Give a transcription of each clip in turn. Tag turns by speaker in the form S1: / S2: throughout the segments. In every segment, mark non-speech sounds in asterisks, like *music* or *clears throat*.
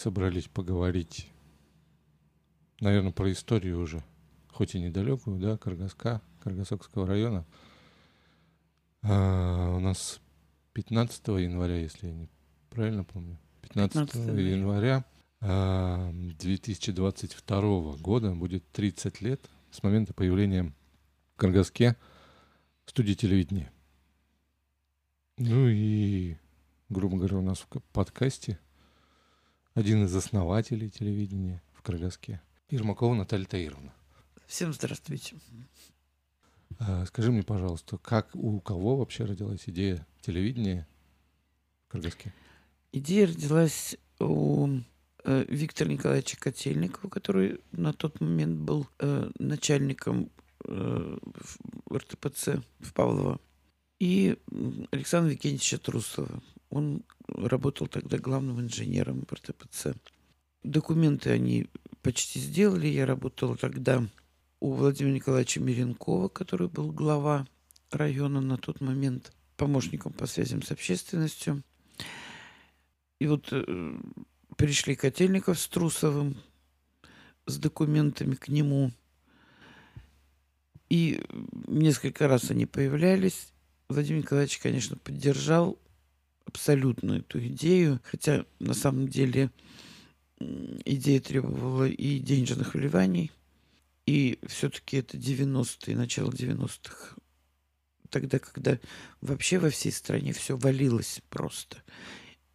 S1: собрались поговорить, наверное, про историю уже, хоть и недалекую, да, Каргаска, Каргасокского района. А, у нас 15 января, если я не правильно помню, 15, 15 января 2022 а, года будет 30 лет с момента появления в Каргаске студии телевидения. Ну и, грубо говоря, у нас в подкасте один из основателей телевидения в Каргаске, Ермакова Наталья Таировна.
S2: Всем здравствуйте.
S1: А, скажи мне, пожалуйста, как у кого вообще родилась идея телевидения в Каргаске?
S2: Идея родилась у э, Виктора Николаевича Котельникова, который на тот момент был э, начальником э, РТПЦ в Павлово и Александра Викентьевича Трусова. Он работал тогда главным инженером РТПЦ. Документы они почти сделали. Я работала тогда у Владимира Николаевича Миренкова, который был глава района на тот момент, помощником по связям с общественностью. И вот э, пришли Котельников с Трусовым, с документами к нему. И несколько раз они появлялись. Владимир Николаевич, конечно, поддержал абсолютно эту идею, хотя на самом деле идея требовала и денежных вливаний, и все-таки это 90-е, начало 90-х, тогда, когда вообще во всей стране все валилось просто.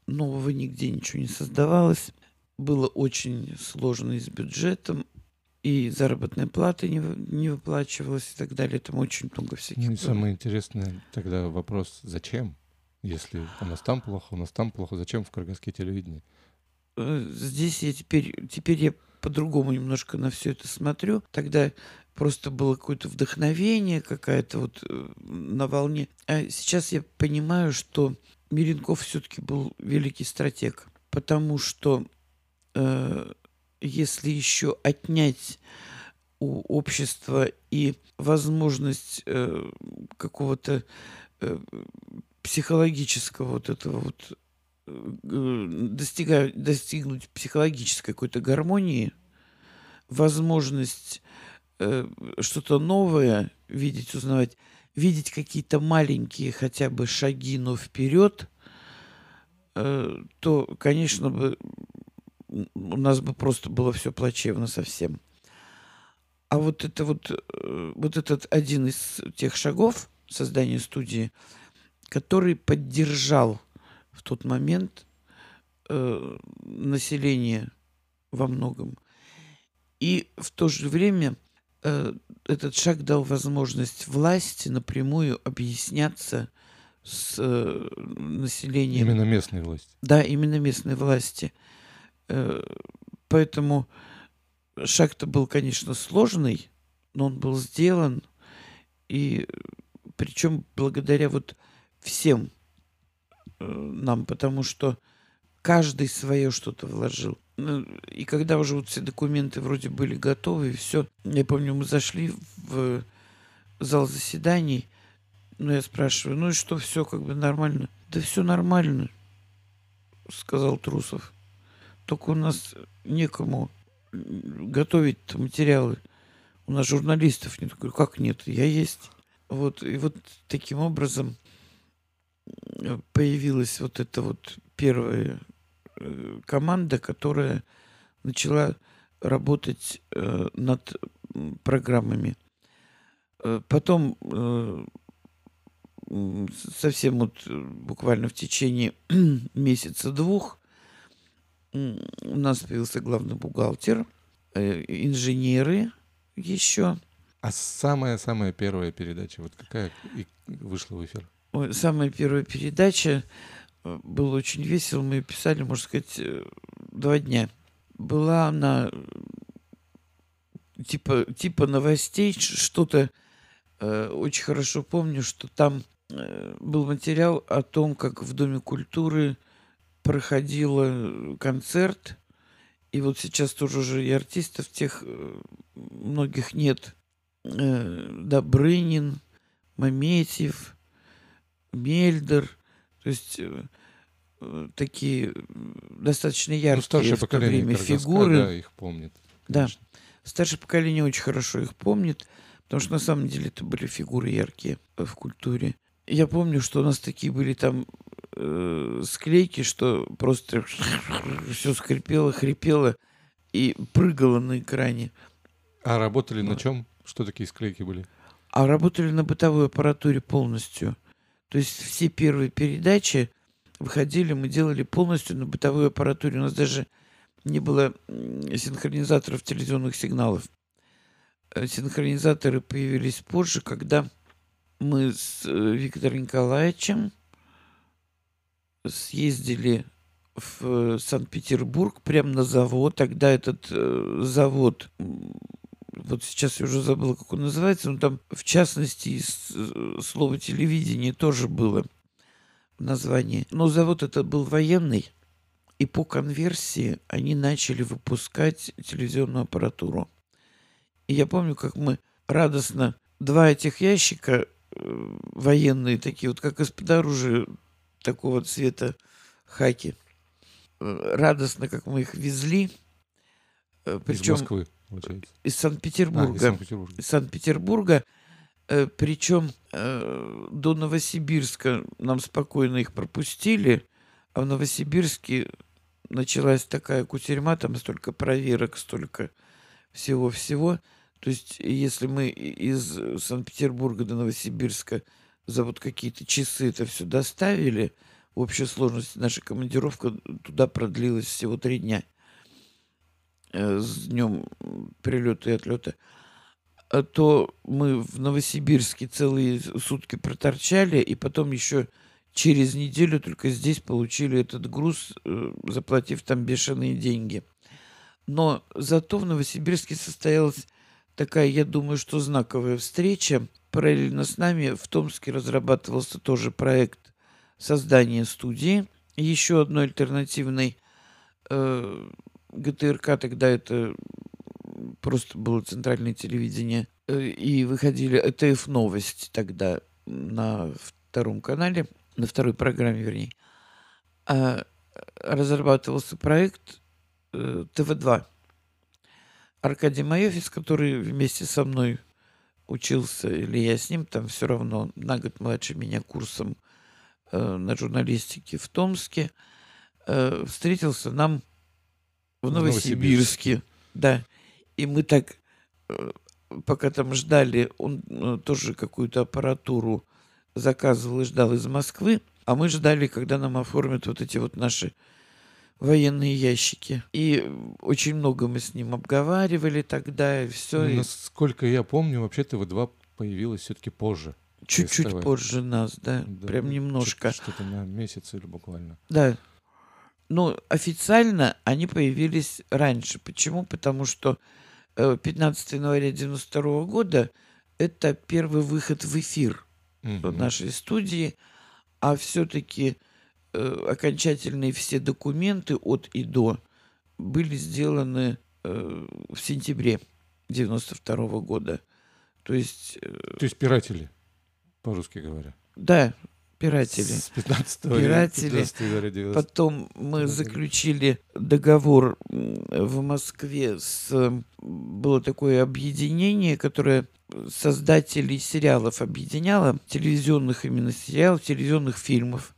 S2: Нового нигде ничего не создавалось. Было очень сложно и с бюджетом, и заработная плата не, не выплачивалась и так далее. Там очень много всяких... Ну,
S1: самое интересное тогда вопрос, зачем? Если у нас там плохо, у нас там плохо, зачем в Каргаске телевидение?
S2: Э, здесь я теперь, теперь я по-другому немножко на все это смотрю. Тогда просто было какое-то вдохновение, какая-то вот э, на волне. А сейчас я понимаю, что Миренков все-таки был великий стратег, потому что э, если еще отнять у общества и возможность э, какого-то э, психологического вот этого вот э, достигать, достигнуть психологической какой-то гармонии, возможность э, что-то новое видеть, узнавать, видеть какие-то маленькие хотя бы шаги, но вперед, э, то, конечно, бы у нас бы просто было все плачевно совсем. А вот это вот, э, вот этот один из тех шагов создания студии, который поддержал в тот момент э, население во многом. И в то же время э, этот шаг дал возможность власти напрямую объясняться с э, населением.
S1: Именно местной власти.
S2: Да, именно местной власти. Э, поэтому шаг-то был, конечно, сложный, но он был сделан. И причем благодаря вот всем э, нам, потому что каждый свое что-то вложил. Ну, и когда уже вот все документы вроде были готовы, все, я помню, мы зашли в зал заседаний, ну, я спрашиваю, ну и что, все как бы нормально? Да все нормально, сказал Трусов. Только у нас некому готовить материалы. У нас журналистов нет. Говорю, как нет? Я есть. Вот, и вот таким образом э, появилась вот эта вот первая э, команда, которая начала работать э, над программами. Потом совсем вот буквально в течение *clears throat* месяца двух у нас появился главный бухгалтер, э, инженеры еще.
S1: А самая-самая первая передача, вот какая вышла в эфир?
S2: Самая первая передача э, было очень весело. Мы писали, можно сказать, э, два дня. Была она типа, типа новостей, что-то э, очень хорошо помню, что там э, был материал о том, как в Доме культуры проходила концерт, и вот сейчас тоже уже и артистов тех э, многих нет. Э, Добрынин, Маметьев, Мельдер. То есть э, э, такие достаточно яркие
S1: ну, старшее
S2: в то время фигуры.
S1: да, их помнит.
S2: Да.
S1: конечно.
S2: Старшее поколение очень хорошо их помнит, потому что на самом деле это были фигуры яркие в культуре. Я помню, что у нас такие были там э, склейки, что просто *laughs* все скрипело, хрипело и прыгало на экране.
S1: А работали на чем? Что такие склейки были?
S2: А работали на бытовой аппаратуре полностью. То есть все первые передачи выходили, мы делали полностью на бытовой аппаратуре. У нас даже не было синхронизаторов телевизионных сигналов. Э, Синхронизаторы появились позже, когда мы с э, Виктором Николаевичем съездили в э, Санкт-Петербург, прямо на завод. Тогда этот завод, вот сейчас я уже забыла, как он называется, но там, в частности, э, слова телевидение тоже было в названии. Но завод это был военный, и по конверсии они начали выпускать телевизионную аппаратуру. И я помню, как мы радостно два этих ящика э, военные такие, вот как из-под оружия такого цвета хаки. Э, Радостно, как мы их везли. Э,
S1: Из
S2: Причем
S1: Москвы, получается.
S2: из
S1: А, из
S2: Санкт-Петербурга.
S1: Санкт-Петербурга.
S2: из Санкт-Петербурга. Э, Причем э, до Новосибирска нам спокойно их пропустили, а в Новосибирске началась такая кутерьма, там столько проверок, столько всего-всего. То есть, если мы из Санкт-Петербурга до Новосибирска за вот какие-то часы это все доставили, в общей сложности наша командировка туда продлилась всего три дня с днем прилета и отлета а то мы в Новосибирске целые сутки проторчали, и потом еще через неделю только здесь получили этот груз, э, заплатив там бешеные деньги. Но зато в Новосибирске состоялась такая, я думаю, что знаковая встреча. Параллельно с нами в Томске разрабатывался тоже проект создания студии. Еще одной альтернативной э, ГТРК тогда это просто было центральное телевидение. Э, И выходили ЭТФ новости тогда на втором канале, на второй программе, вернее. А разрабатывался проект э, ТВ-2. Аркадий Маевец, который вместе со мной учился, или я с ним, там все равно на год младше меня курсом э, на журналистике в Томске, э, встретился нам в Новосибирске.
S1: Новосибирске.
S2: Да. И мы так, э, пока там ждали, он э, тоже какую-то аппаратуру заказывал и ждал из Москвы, а мы ждали, когда нам оформят вот эти вот наши военные ящики. И очень много мы с ним обговаривали тогда, и все.
S1: Ну, Насколько я помню, вообще ТВ-2 появилась все-таки позже.
S2: Чуть-чуть позже нас, да,
S1: Да,
S2: прям
S1: ну,
S2: немножко.
S1: Что-то на месяц или буквально.
S2: Да. Но официально они появились раньше. Почему? Потому что э, 15 января 92 года это первый выход в эфир
S1: Мгм.
S2: нашей студии, а все-таки окончательные все документы от и до были сделаны э, в сентябре 92 года. То есть, э,
S1: То есть пиратели, по-русски говоря.
S2: да, пиратели.
S1: С 15
S2: Пиратели.
S1: 15 января 90.
S2: Потом мы заключили договор в Москве с... Было такое объединение, которое создателей сериалов объединяло, телевизионных именно сериалов, телевизионных фильмов.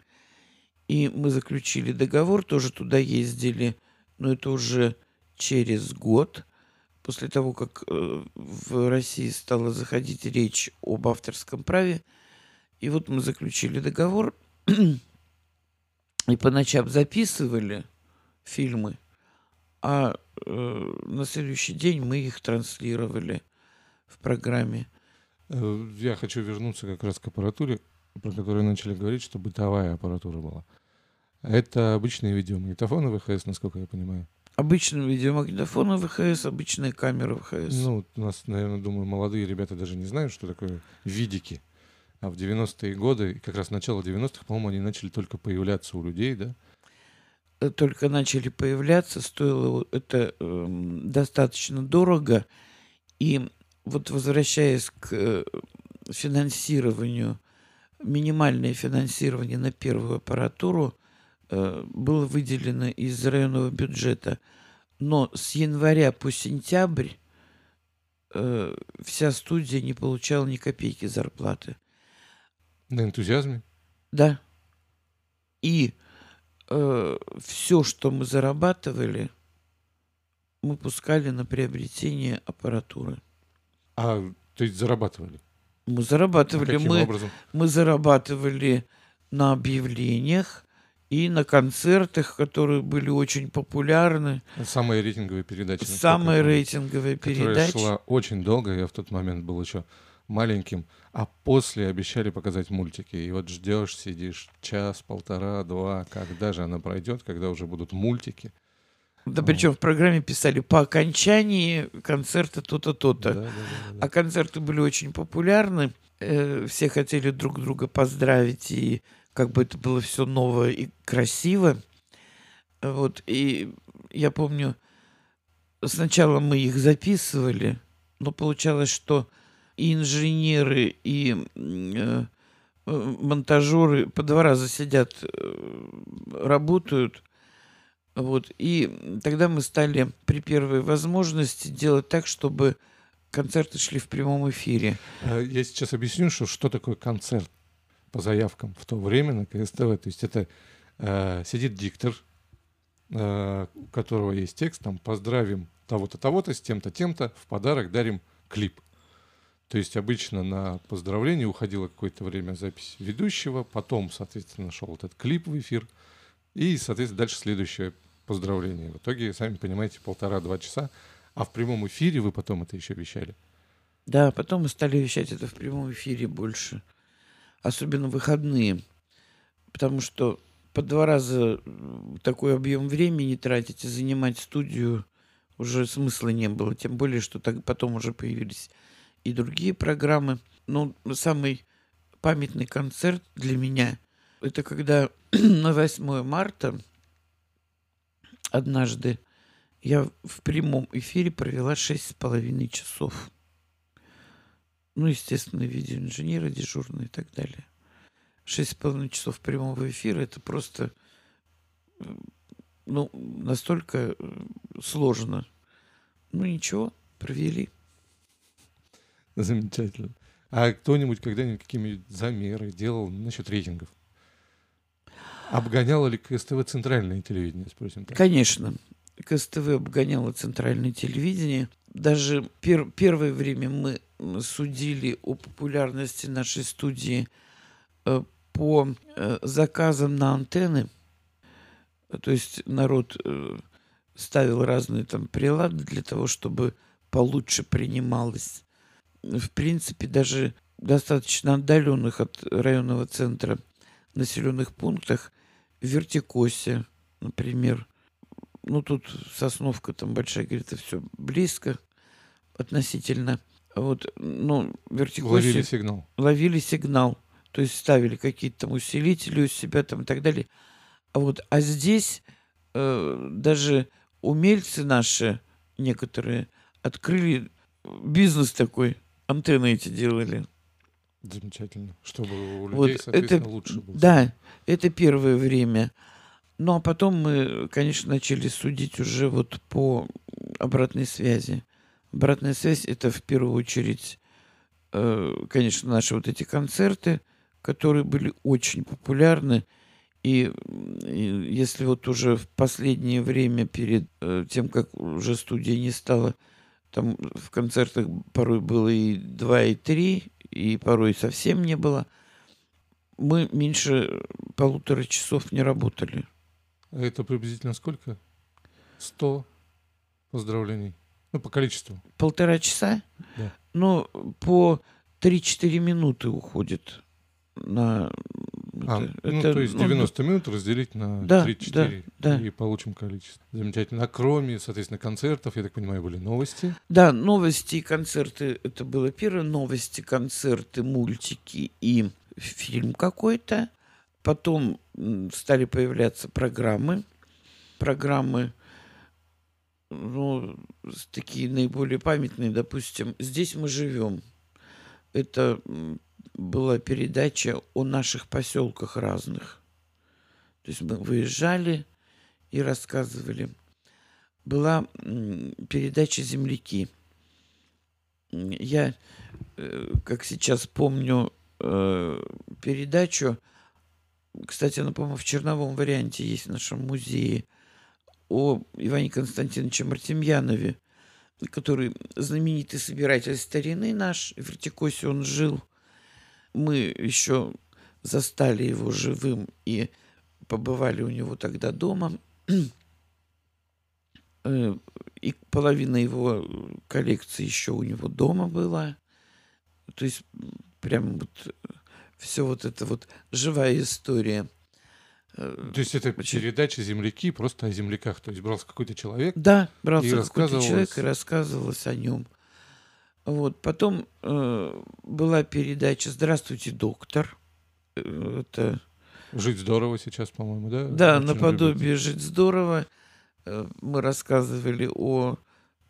S2: И мы заключили договор, тоже туда ездили, но это уже через год, после того, как э, в России стала заходить речь об авторском праве. И вот мы заключили договор, *clears throat* и по ночам записывали фильмы, а э, на следующий день мы их транслировали в программе.
S1: Э, Я хочу вернуться как раз к аппаратуре, про которую начали говорить, что бытовая аппаратура была. Это обычные видеомагнитофоны ВХС, насколько я понимаю.
S2: Обычные видеомагнитофоны ВХС, обычные камеры ВХС.
S1: Ну, у нас, наверное, думаю, молодые ребята даже не знают, что такое видики. А в 90-е годы, как раз начало 90-х, по-моему, они начали только появляться у людей, да?
S2: Э, Только начали появляться, стоило это эм, достаточно дорого. И вот возвращаясь к э, финансированию, минимальное финансирование на первую аппаратуру э, было выделено из районного бюджета. Но с января по сентябрь э, вся студия не получала ни копейки зарплаты.
S1: На энтузиазме?
S2: Да. И э, все, что мы зарабатывали, мы пускали на приобретение аппаратуры.
S1: А, то есть зарабатывали?
S2: Мы зарабатывали.
S1: А каким
S2: мы,
S1: образом?
S2: мы зарабатывали на объявлениях и на концертах, которые были очень популярны.
S1: Самая рейтинговая передача. насколько
S2: Самая
S1: я помню,
S2: рейтинговая
S1: Которая шла очень долго, я в тот момент был еще маленьким, а после обещали показать мультики. И вот ждешь, сидишь час, полтора, два, когда же она пройдет, когда уже будут мультики.
S2: Да причем в программе писали по окончании концерта то-то, то-то.
S1: Да, да, да, да.
S2: А концерты были очень популярны. Э, Все хотели друг друга поздравить, и как бы это было все новое и красиво. Вот, и я помню, сначала мы их записывали, но получалось, что и инженеры, и э, э, монтажеры по два раза сидят, э, работают. Вот, и тогда мы стали при первой возможности делать так, чтобы концерты шли в прямом эфире.
S1: А Я сейчас объясню, что, что такое концерт по заявкам в то время на КСТВ. То есть это э, сидит диктор, э, у которого есть текст, там поздравим того-то, того-то с тем-то, тем-то, в подарок дарим клип. То есть обычно на поздравление уходило какое-то время запись ведущего, потом, соответственно, шел этот клип в эфир, и, соответственно, дальше следующее поздравление. В итоге, сами понимаете, полтора-два часа, а в прямом эфире вы потом это еще вещали.
S2: Да, потом мы стали вещать это в прямом эфире больше. Особенно выходные. Потому что по два раза такой объем времени тратить и занимать студию уже смысла не было. Тем более, что так потом уже появились и другие программы. Но самый памятный концерт для меня это когда *clears throat* на 8 марта однажды я в прямом эфире провела шесть с половиной часов. Ну, естественно, видеоинженеры дежурные и так далее. Шесть с половиной часов прямого эфира это просто ну, настолько э, сложно. Ну, ничего, провели. *laughs*
S1: Замечательно. А кто-нибудь когда-нибудь какие-нибудь замеры делал насчет рейтингов? Обгоняло ли КСТВ центральное телевидение, спросим так?
S2: Конечно, КСТВ обгоняло центральное телевидение. Даже пер- первое время мы судили о популярности нашей студии э, по э, заказам на антенны. То есть народ э, ставил разные там прилады для того, чтобы получше принималось. В принципе, даже достаточно отдаленных от районного центра населенных пунктах, в Вертикосе, например, ну тут Сосновка там большая, говорит, это все близко относительно. Вот, ну, Вертикосе
S1: Ловили сигнал.
S2: ловили сигнал, то есть ставили какие-то там усилители у себя там и так далее. А вот, а здесь э, даже умельцы наши некоторые открыли бизнес такой, антенны эти делали.
S1: Замечательно. Чтобы у
S2: Вот
S1: людей, соответственно,
S2: это-
S1: лучше было.
S2: Да, это первое время. Ну, а потом мы, конечно, начали судить уже вот по обратной связи. Обратная связь — это в первую очередь, э, конечно, наши вот эти концерты, которые были очень популярны. И если вот уже в последнее время, перед э, тем, как уже студия не стала, там в концертах порой было и 2, и 3, и порой совсем не было, мы меньше полутора часов не работали.
S1: А Это приблизительно сколько? 100 поздравлений. Ну, по количеству.
S2: Полтора часа?
S1: Да.
S2: Ну, по 3-4 минуты уходит на...
S1: А,
S2: это-
S1: ну,
S2: это,
S1: то есть
S2: ну,
S1: 90 минут разделить на
S2: Да,
S1: 3-4
S2: да, да.
S1: и получим количество. Замечательно. А кроме, соответственно, концертов, я так понимаю, были новости.
S2: Да, новости и концерты, это было первое. Новости, концерты, мультики и фильм какой-то. Потом стали появляться программы. Программы, ну, такие наиболее памятные, допустим, «Здесь мы живем». Это была передача о наших поселках разных. То есть мы выезжали и рассказывали. Была передача «Земляки». Я, э, как сейчас помню, э, передачу, кстати, она, по-моему, в черновом варианте есть в нашем музее, о Иване Константиновиче Мартемьянове, который знаменитый собиратель старины наш, в Вертикосе он жил. Мы еще застали его живым и побывали у него тогда дома. *clears throat* Э, и половина его коллекции еще у него дома была. То есть прям вот все вот это вот живая история.
S1: Э, То есть это передача «Земляки» просто о земляках. То есть брался какой-то человек.
S2: Да, брался какой-то человек и рассказывалось о нем. Вот. Потом э, была передача «Здравствуйте, доктор». Э, это...
S1: «Жить здорово» сейчас, по-моему, да?
S2: Да, Очень наподобие любите. «Жить здорово». Э, мы рассказывали о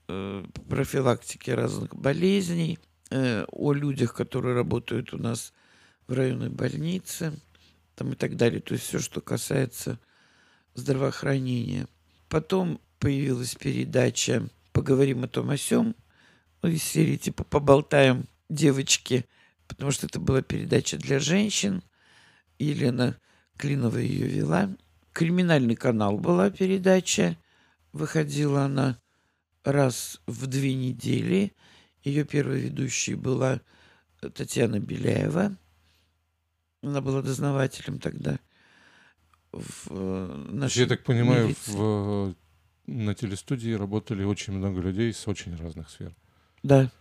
S2: э, профилактике разных болезней, э, о людях, которые работают у нас в районной больнице там и так далее. То есть все, что касается здравоохранения. Потом появилась передача «Поговорим о том о сём». Ну, из серии типа «Поболтаем, девочки», потому что это была передача для женщин. Елена Клинова ее вела. Криминальный канал была передача. Выходила она раз в две недели. Ее первой ведущей была Татьяна Беляева. Она была дознавателем тогда.
S1: В э, нашей Я так понимаю, в, на телестудии работали очень много людей с очень разных сфер.
S2: Да,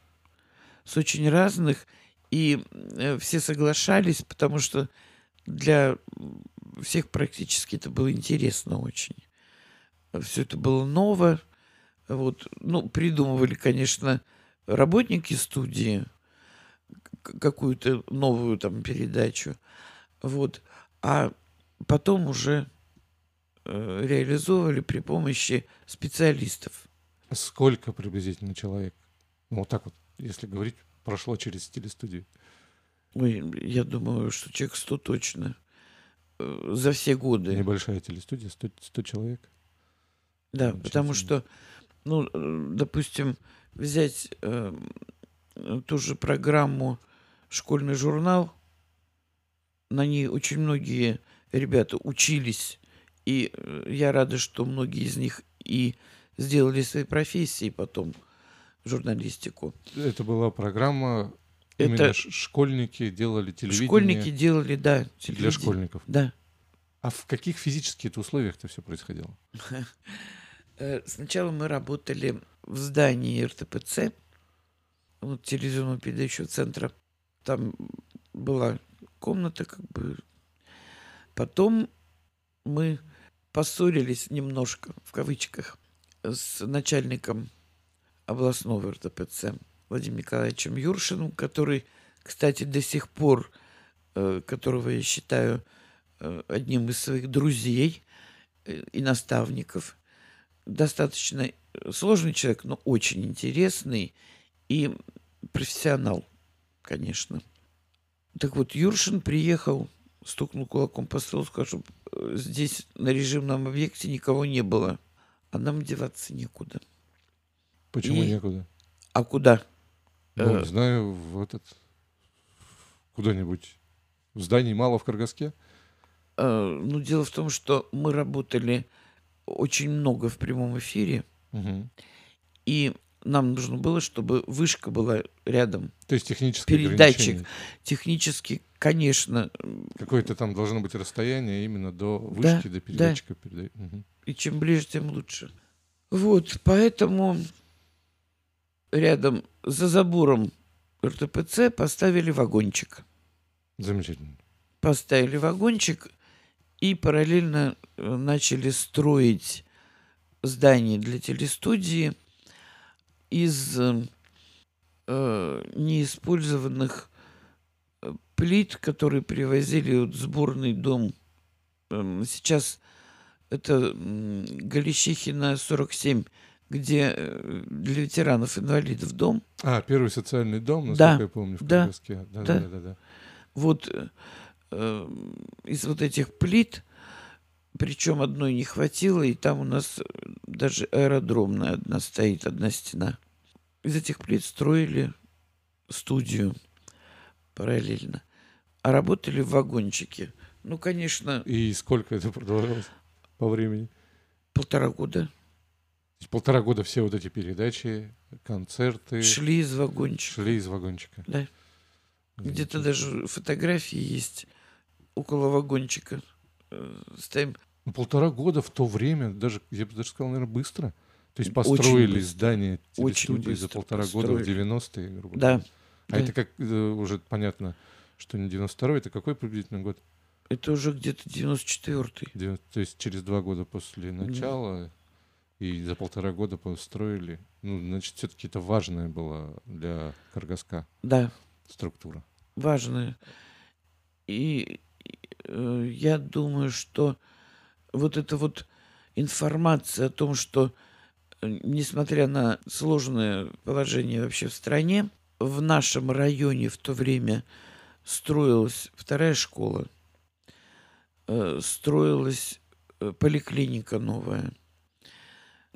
S2: с очень разных. И э, все соглашались, потому что для всех практически это было интересно очень. Все это было ново. Вот, ну, придумывали, конечно, работники студии какую-то новую там передачу. Вот. А потом уже э, реализовывали при помощи специалистов.
S1: Сколько приблизительно человек? Ну, вот так вот, если говорить, прошло через телестудию.
S2: Ой, я думаю, что человек 100 точно. Э, за все годы.
S1: Небольшая телестудия, 100, 100 человек.
S2: Да, потому что, ну, э, допустим, взять э, ту же программу «Школьный журнал», на ней очень многие ребята учились, и э, я рада, что многие из них и сделали свои профессии потом, журналистику.
S1: Это была программа, это именно школьники делали телевидение?
S2: Школьники делали, да.
S1: Телевидение. Для школьников?
S2: Да.
S1: А в каких физических условиях это все происходило? *laughs*
S2: Э, сначала мы работали в здании РТПЦ, вот, телевизионного передачего центра. Там была комната, как бы. Потом мы поссорились немножко, в кавычках, с начальником областного РТПЦ Владимиром Николаевичем Юршиным, который, кстати, до сих пор, э, которого я считаю э, одним из своих друзей э, и наставников. Достаточно сложный человек, но очень интересный и профессионал, конечно. Так вот, Юршин приехал, стукнул кулаком по столу, сказал, что здесь на режимном объекте никого не было, а нам деваться некуда.
S1: Почему И... некуда?
S2: А куда?
S1: Ну, не э, знаю, в этот... Куда-нибудь. В здании мало в Каргаске?
S2: Э, ну, дело в том, что мы работали очень много в прямом эфире.
S1: Угу.
S2: И нам нужно было, чтобы вышка была рядом.
S1: То есть технический
S2: Передатчик. Технически, конечно.
S1: Какое-то там должно быть расстояние именно до вышки, да, до передатчика. Да. Переда... Угу.
S2: И чем ближе, тем лучше. Вот, поэтому рядом за забором РТПЦ поставили вагончик.
S1: Замечательно.
S2: Поставили вагончик и параллельно э, начали строить здание для телестудии – из э, неиспользованных э, плит, которые привозили вот сборный дом. Э, сейчас это Галищихина 47, где э, для ветеранов-инвалидов дом.
S1: А, первый социальный дом, насколько да, я помню, в
S2: да, Да, да, да, да, да. Вот э, из вот этих плит Причем одной не хватило, и там у нас даже аэродромная одна стоит, одна стена. Из этих плит строили студию параллельно. А работали в вагончике. Ну, конечно...
S1: И сколько это продолжалось по времени?
S2: Полтора года.
S1: Полтора года все вот эти передачи, концерты...
S2: Шли из вагончика.
S1: Шли из вагончика.
S2: Да. Где-то даже фотографии есть около вагончика. Э, стоим.
S1: Ну, полтора года в то время, даже, я бы даже сказал, наверное, быстро. То есть построили Очень здание телестудии за полтора построили. года в 90-е, грубо
S2: говоря. Да.
S1: А да. это как э, уже понятно, что не 92-й, это какой приблизительно год?
S2: Это уже где-то 94-й.
S1: То есть через два года после начала да. И за полтора года построили. Ну, значит, все-таки это важное было для Каргаска.
S2: Да.
S1: Структура.
S2: Важное. И э, я думаю, что вот эта вот информация о том, что э, несмотря на сложное положение вообще в стране, в нашем районе в то время строилась вторая школа, э, строилась поликлиника новая.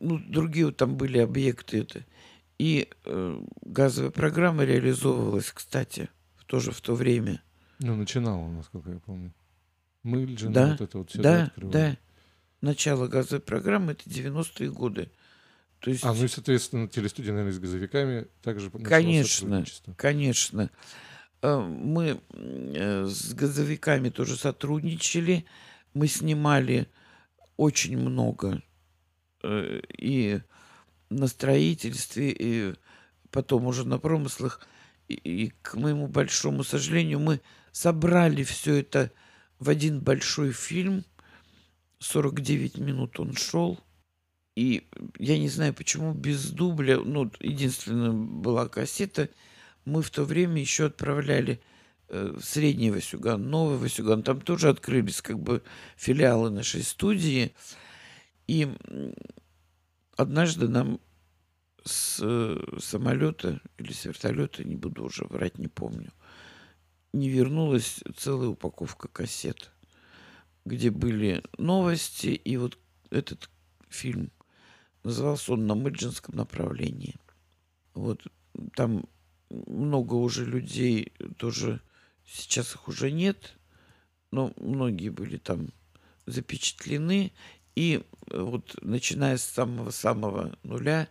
S2: Ну, другие там были объекты это. И э, газовая программа реализовывалась, кстати, тоже в то время.
S1: Ну, начинала, насколько я помню. Мыльджин,
S2: да,
S1: вот это вот все
S2: да, да. Начало газовой программы это 90-е годы.
S1: То есть... А, ну и, соответственно, телестудия, наверное, с газовиками также
S2: Конечно, конечно. Э, мы э, с газовиками тоже сотрудничали. Мы снимали очень много и на строительстве, и потом уже на промыслах. И, и к моему большому сожалению, мы собрали все это в один большой фильм. 49 минут он шел. И я не знаю, почему без дубля, ну, единственная была кассета, мы в то время еще отправляли э, Средний Васюган, Новый Васюган. Там тоже открылись как бы филиалы нашей студии. И однажды нам с э, самолета или с вертолета, не буду уже врать, не помню, не вернулась целая упаковка кассет, где были новости и вот этот фильм – Назывался он «На Мыджинском направлении». Вот там много уже людей тоже, сейчас их уже нет, но многие были там запечатлены. И вот начиная с самого-самого нуля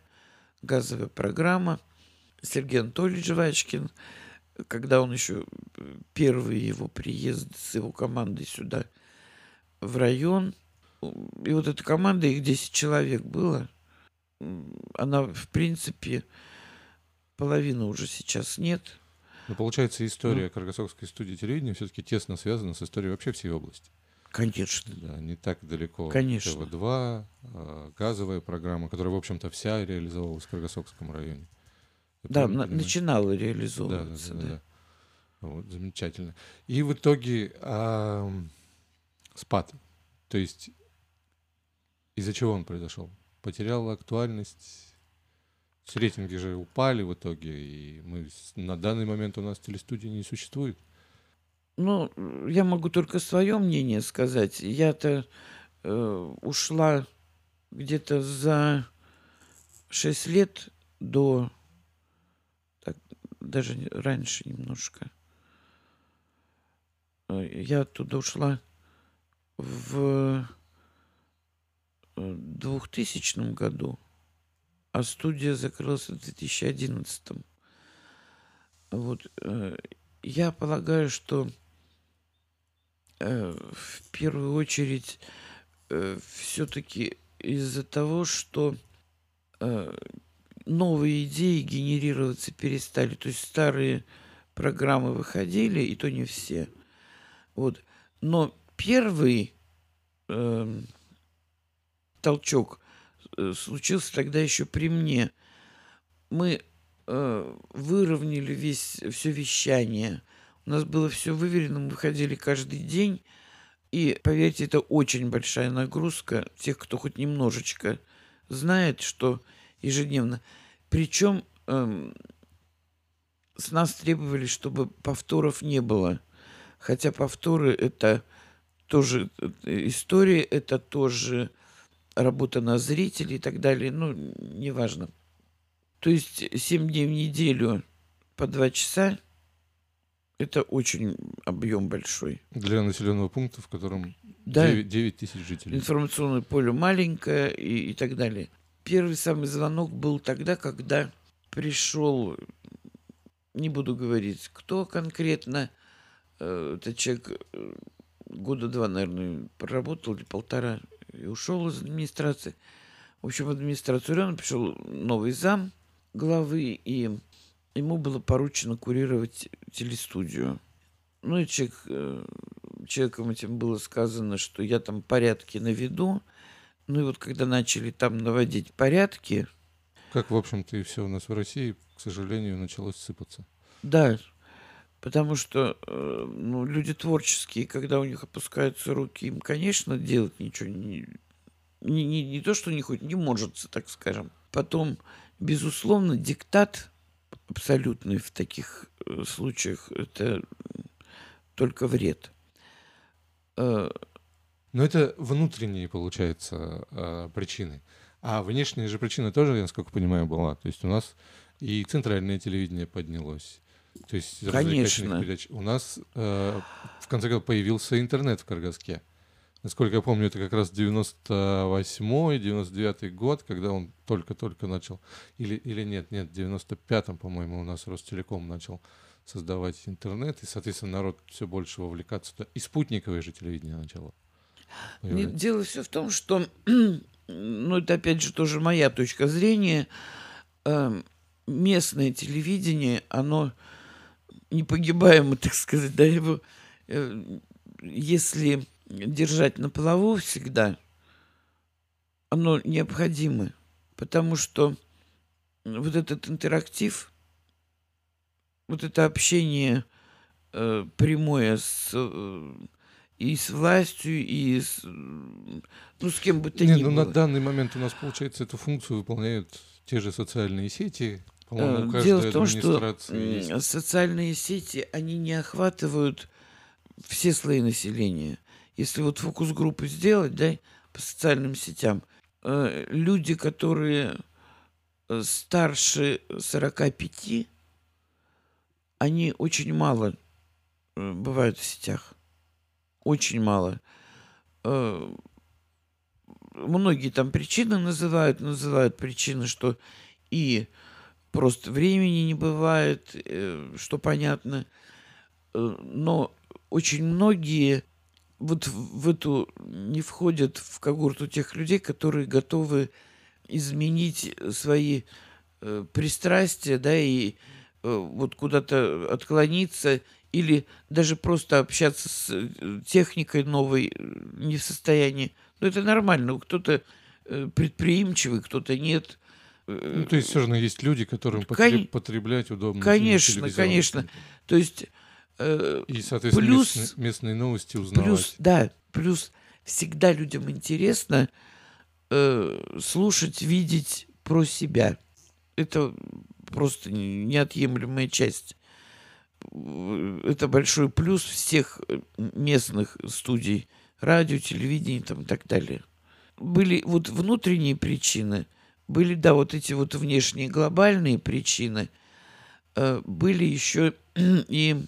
S2: газовая программа Сергей Анатольевич Жвачкин, когда он еще первый его приезд с его командой сюда в район, и вот эта команда, их 10 человек было – она, в принципе, половины уже сейчас нет.
S1: Но получается, история ну. Каргасокской студии телевидения все-таки тесно связана с историей вообще всей области.
S2: Конечно.
S1: Да, не так далеко.
S2: Конечно.
S1: ТВ-2, а, газовая программа, которая, в общем-то, вся реализовывалась в Каргасокском районе.
S2: Я да, на, начинала реализовываться. Да, да, да, да.
S1: да. Вот, замечательно. И в итоге а, спад. То есть из-за чего он произошел? потеряла актуальность. Рейтинги же упали в итоге, и мы на данный момент у нас телестудии не существует.
S2: Ну, я могу только свое мнение сказать. Я-то э, ушла где-то за 6 лет до... Так, даже раньше немножко. Э, я оттуда ушла в 2000 году, а студия закрылась в 2011. Вот, э, я полагаю, что э, в первую очередь э, все-таки из-за того, что новые идеи генерироваться перестали. То есть старые программы выходили, и то не все. Вот. Но первый э, толчок э, случился тогда еще при мне. Мы э, выровняли весь, все вещание. У нас было все выверено, мы выходили каждый день. И, поверьте, это очень большая нагрузка тех, кто хоть немножечко знает, что ежедневно. Причем эм, с нас требовали, чтобы повторов не было. Хотя повторы это тоже э, история, это тоже работа на зрителей и так далее. Ну, неважно. То есть 7 дней в неделю по 2 часа – это очень объем большой.
S1: Для населенного пункта, в котором да. 9, 9 тысяч жителей.
S2: Информационное поле маленькое и, и так далее. Первый самый звонок был тогда, когда пришел, не буду говорить, кто конкретно, э, этот человек э, года два, наверное, проработал или полтора и ушел из администрации. В общем, в администрацию района пришел новый зам главы, и ему было поручено курировать телестудию. Ну и человек, э, человеком этим было сказано, что я там порядки наведу. Ну и вот когда начали там наводить порядки...
S1: Как, в общем-то, и все у нас в России, к сожалению, началось сыпаться.
S2: Да, потому что э, ну, люди творческие, когда у них опускаются руки, им, конечно, делать ничего не... Не, не, не то, что не хоть, не может, так скажем. Потом, безусловно, диктат абсолютный в таких э, случаях это только вред.
S1: Э, Но это внутренние, получается, э, причины. А внешние же причины тоже, я насколько понимаю, была. То есть у нас и центральное телевидение поднялось. То есть
S2: Конечно.
S1: передач. У нас э, в конце концов появился интернет в Каргаске. Насколько я помню, это как раз 98-й, 99-й год, когда он только-только начал. Или, или нет, нет, в 95-м, по-моему, у нас Ростелеком начал создавать интернет, и, соответственно, народ все больше вовлекаться. И спутниковое же телевидение начало.
S2: Нет, дело все в том, что, *clears throat* ну, это опять же тоже моя точка зрения, э, местное телевидение, оно непогибаемо, *laughs* так сказать, да, его, э, если держать на плаву всегда, оно необходимо, потому что вот этот интерактив – вот это общение э, прямое с, э, и с властью, и с, ну, с кем бы то
S1: Не,
S2: ни
S1: ну,
S2: было.
S1: На данный момент у нас, получается, эту функцию выполняют те же социальные сети.
S2: По-моему, э, Дело в том, что есть. социальные сети, они не охватывают все слои населения. Если вот фокус-группу сделать, да, по социальным сетям, э, люди, которые э, старше 45, они очень мало э, бывают в сетях. Очень мало. Многие там причины называют, называют причины, что и просто времени не бывает, что понятно. Но очень многие вот в эту не входят в когорту тех людей, которые готовы изменить свои пристрастия, да, и Э, вот куда-то отклониться или даже просто общаться с э, техникой новой э, не в состоянии. Ну, это нормально. Кто-то предприимчивый, кто-то нет.
S1: Ну, то есть все равно есть люди, которым Кон... потреблять удобно.
S2: Конечно, конечно. То есть
S1: и, соответственно, плюс, местные, местные новости узнавать.
S2: Плюс, да, плюс всегда людям интересно э, слушать, видеть про себя. Это просто неотъемлемая часть. Это большой плюс всех э, местных студий, радио, телевидения там, и так далее. Были вот внутренние причины, были, да, вот эти вот внешние глобальные причины, э, были еще *clears throat* и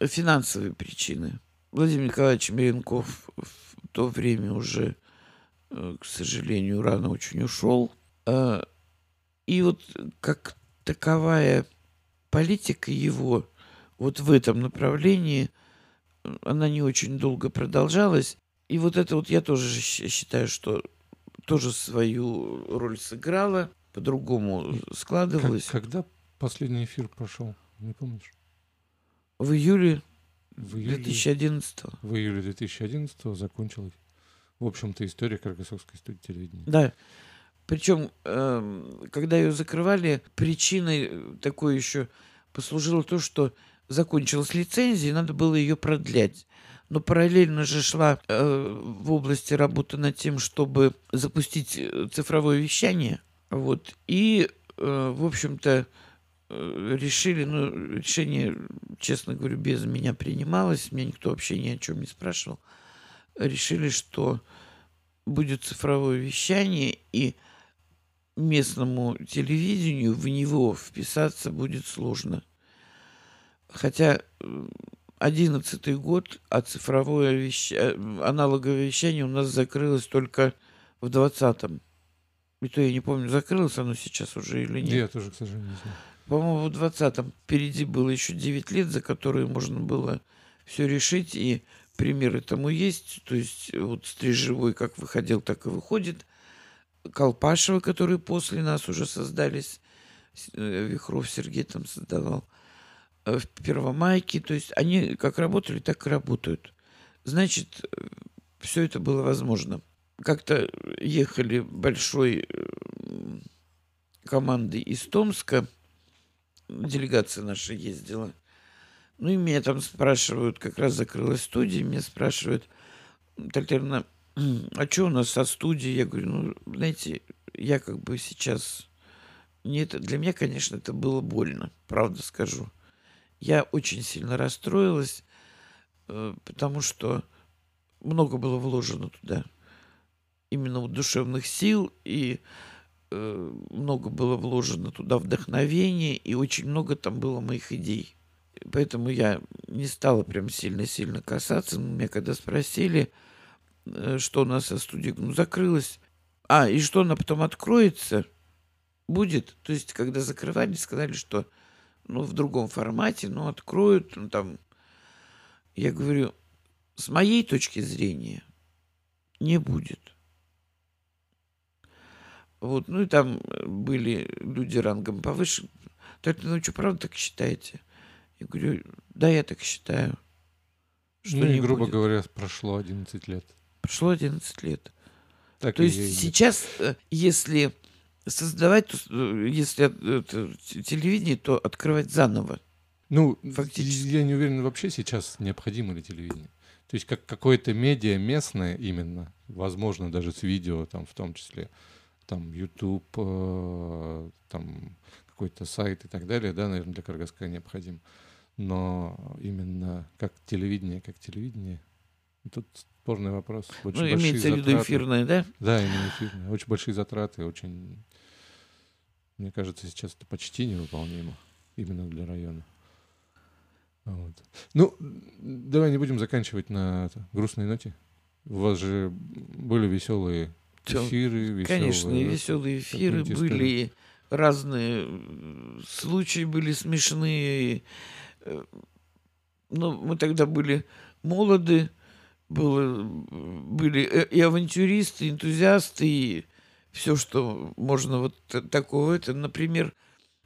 S2: финансовые причины. Владимир Николаевич Меренков в то время уже, э, к сожалению, рано очень ушел. И вот как таковая политика его вот в этом направлении, она не очень долго продолжалась. И вот это вот я тоже считаю, что тоже свою роль сыграла, по-другому складывалось.
S1: Как, когда последний эфир прошел, не помнишь?
S2: В июле, в июле 2011
S1: В июле 2011 закончилась, в общем-то, история Каргасовской студии телевидения.
S2: Да. Причем, эм, когда ее закрывали, причиной такой еще послужило то, что закончилась лицензия, и надо было ее продлять. Но параллельно же шла э, в области работы над тем, чтобы запустить э, цифровое вещание. Вот. И, э, в общем-то, решили, ну, решение, честно говорю, без меня принималось, меня никто вообще ни о чем не спрашивал. решили, что будет цифровое вещание, и местному телевидению в него вписаться будет сложно. Хотя одиннадцатый год, а цифровое вещание, аналоговое вещание у нас закрылось только в двадцатом. И то я не помню, закрылось оно сейчас уже или нет.
S1: Я тоже, к сожалению, не знаю.
S2: По-моему, в двадцатом впереди было еще 9 лет, за которые можно было все решить, и примеры тому есть. То есть вот Стрижевой как выходил, так и выходит. Колпашева, которые после нас уже создались, э, Вихров Сергей там создавал, э, в Первомайке. То есть они как работали, так и работают. Значит, э, все это было возможно. Как-то ехали большой командой из Томска, делегация наша ездила. Ну и меня там спрашивают, как раз закрылась студия, меня спрашивают, Татьяна, а что у нас со студией? Я говорю, ну, знаете, я как бы сейчас... Нет, для меня, конечно, это было больно, правда скажу. Я очень сильно расстроилась, э, потому что много было вложено туда. Именно душевных сил, и много было вложено туда вдохновения, и очень много там было моих идей. Поэтому я не стала прям сильно-сильно касаться. Но меня когда спросили, Э, что у нас со студией ну, закрылась. А, и что она потом откроется, будет. То есть, когда закрывали, сказали, что ну, в другом формате, ну, откроют, ну, там. Я говорю, с моей точки зрения, не будет. Вот, ну и там были люди рангом повыше. Так, ну что, правда так считаете? Я говорю, да, я так считаю.
S1: Что ну и, грубо будет. говоря, прошло 11 лет.
S2: Прошло 11 лет. Так то есть есть. сейчас, э, если создавать, э, если телевидение, то открывать заново.
S1: Ну, фактически. Я не уверен, вообще сейчас необходимо ли телевидение. То есть как какое-то медиа местное именно, возможно, даже с видео там в том числе, там YouTube, э, там какой-то сайт и так далее, да, наверное, для Каргаска необходим. Но именно как телевидение, как телевидение, тут спорный вопрос.
S2: Очень ну, имеется в виду эфирное, да?
S1: Да, именно эфирное. Очень большие затраты, очень... Мне кажется, сейчас это почти невыполнимо именно для района. Вот. Ну, давай не будем заканчивать на это, грустной ноте. У вас же были веселые эфиры. Веселые,
S2: Конечно, и веселые эфиры были, разные случаи были смешные. Э, но мы тогда были молоды, было, были э, и авантюристы, и энтузиасты, и все, что можно вот такого. Это, например,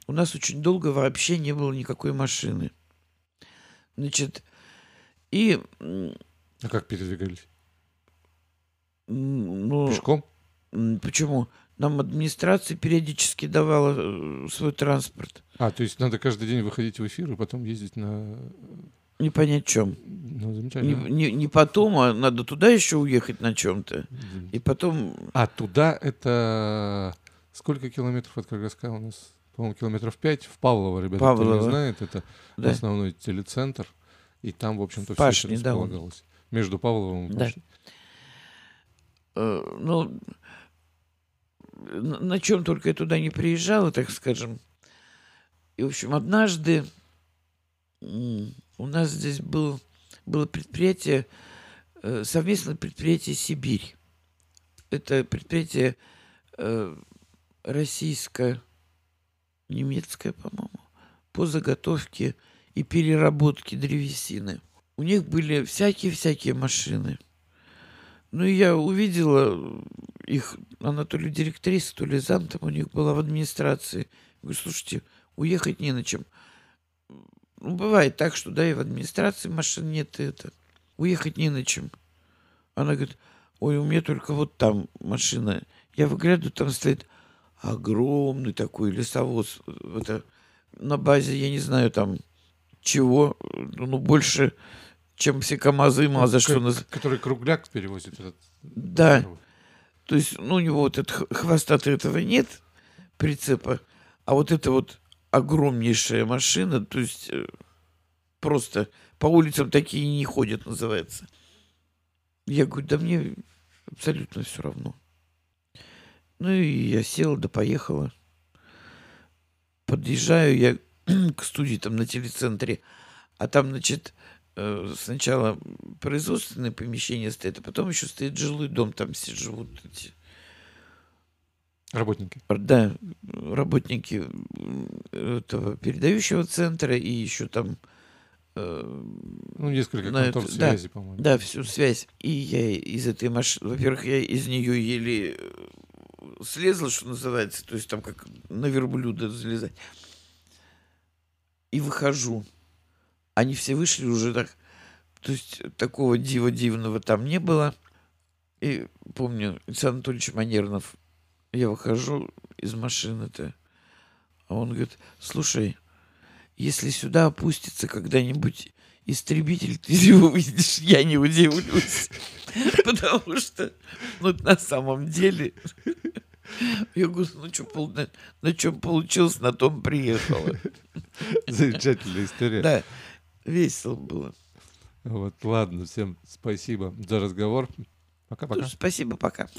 S2: у нас очень долго вообще не было никакой машины. Значит, и...
S1: А как передвигались?
S2: Ну,
S1: Пешком?
S2: Почему? Нам администрация периодически давала э, свой транспорт.
S1: А, то есть надо каждый день выходить в эфир и потом ездить на
S2: не понять чем. Ну, замечательно. Не, не, не потом, а надо туда еще уехать на чем-то. И потом...
S1: А туда это... Сколько километров от Каргаска у нас? По-моему, километров пять. В Павлово, ребята, Павлово. кто не знает, это да. основной телецентр. И там, в общем-то, все это располагалось. Да, Между Павловым и
S2: Пашней. Да. Uh, ну, на, чем только я туда не приезжала, так скажем. И, в общем, однажды у нас здесь был, было предприятие, э, совместное предприятие «Сибирь». Это предприятие э, российско-немецкое, по-моему, по заготовке и переработке древесины. У них были всякие-всякие машины. Ну, я увидела их, она то ли директриса, то ли зам там у них была в администрации. Я говорю, слушайте, уехать не на чем. Ну, бывает так, что, да, и в администрации машин нет, и это. Уехать не на чем. Она говорит, ой, у меня только вот там машина. Я выглядываю, там стоит огромный такой лесовоз. Это на базе, я не знаю, там чего, ну, больше, чем все КАМАЗы и ну, МАЗы, что нас...
S1: Который кругляк перевозит этот...
S2: Да. То есть, ну, у него вот этот хвоста-то этого нет, прицепа, а вот это вот огромнейшая машина, то есть э, просто по улицам такие не ходят, называется. Я говорю, да мне абсолютно все равно. Ну и я села, да поехала. Подъезжаю я *clears throat* к студии там на телецентре, а там, значит, сначала производственное помещение стоит, а потом еще стоит жилой дом, там все живут эти
S1: Работники.
S2: да, работники этого передающего центра и еще там э,
S1: Ну, несколько
S2: на
S1: контор
S2: это- да.
S1: связи, по-моему.
S2: да, всю связь. И я из этой машины, во-первых, я из нее еле э, слезла, что называется, то есть там как на верблюда залезать. И выхожу. Они все вышли уже так, то есть такого дива дивного там не было. И помню, Александр Анатольевич Манернов, я выхожу из машины-то, а он говорит, слушай, если сюда опустится когда-нибудь истребитель, ты его увидишь, я не удивлюсь. *laughs* Потому что, ну, на самом деле, *laughs* я говорю, ну, что, на, на чем получилось, на том приехала. *laughs*
S1: Замечательная история.
S2: Да, весело было.
S1: Вот, ладно, всем спасибо за разговор. Пока-пока.
S2: Спасибо, пока.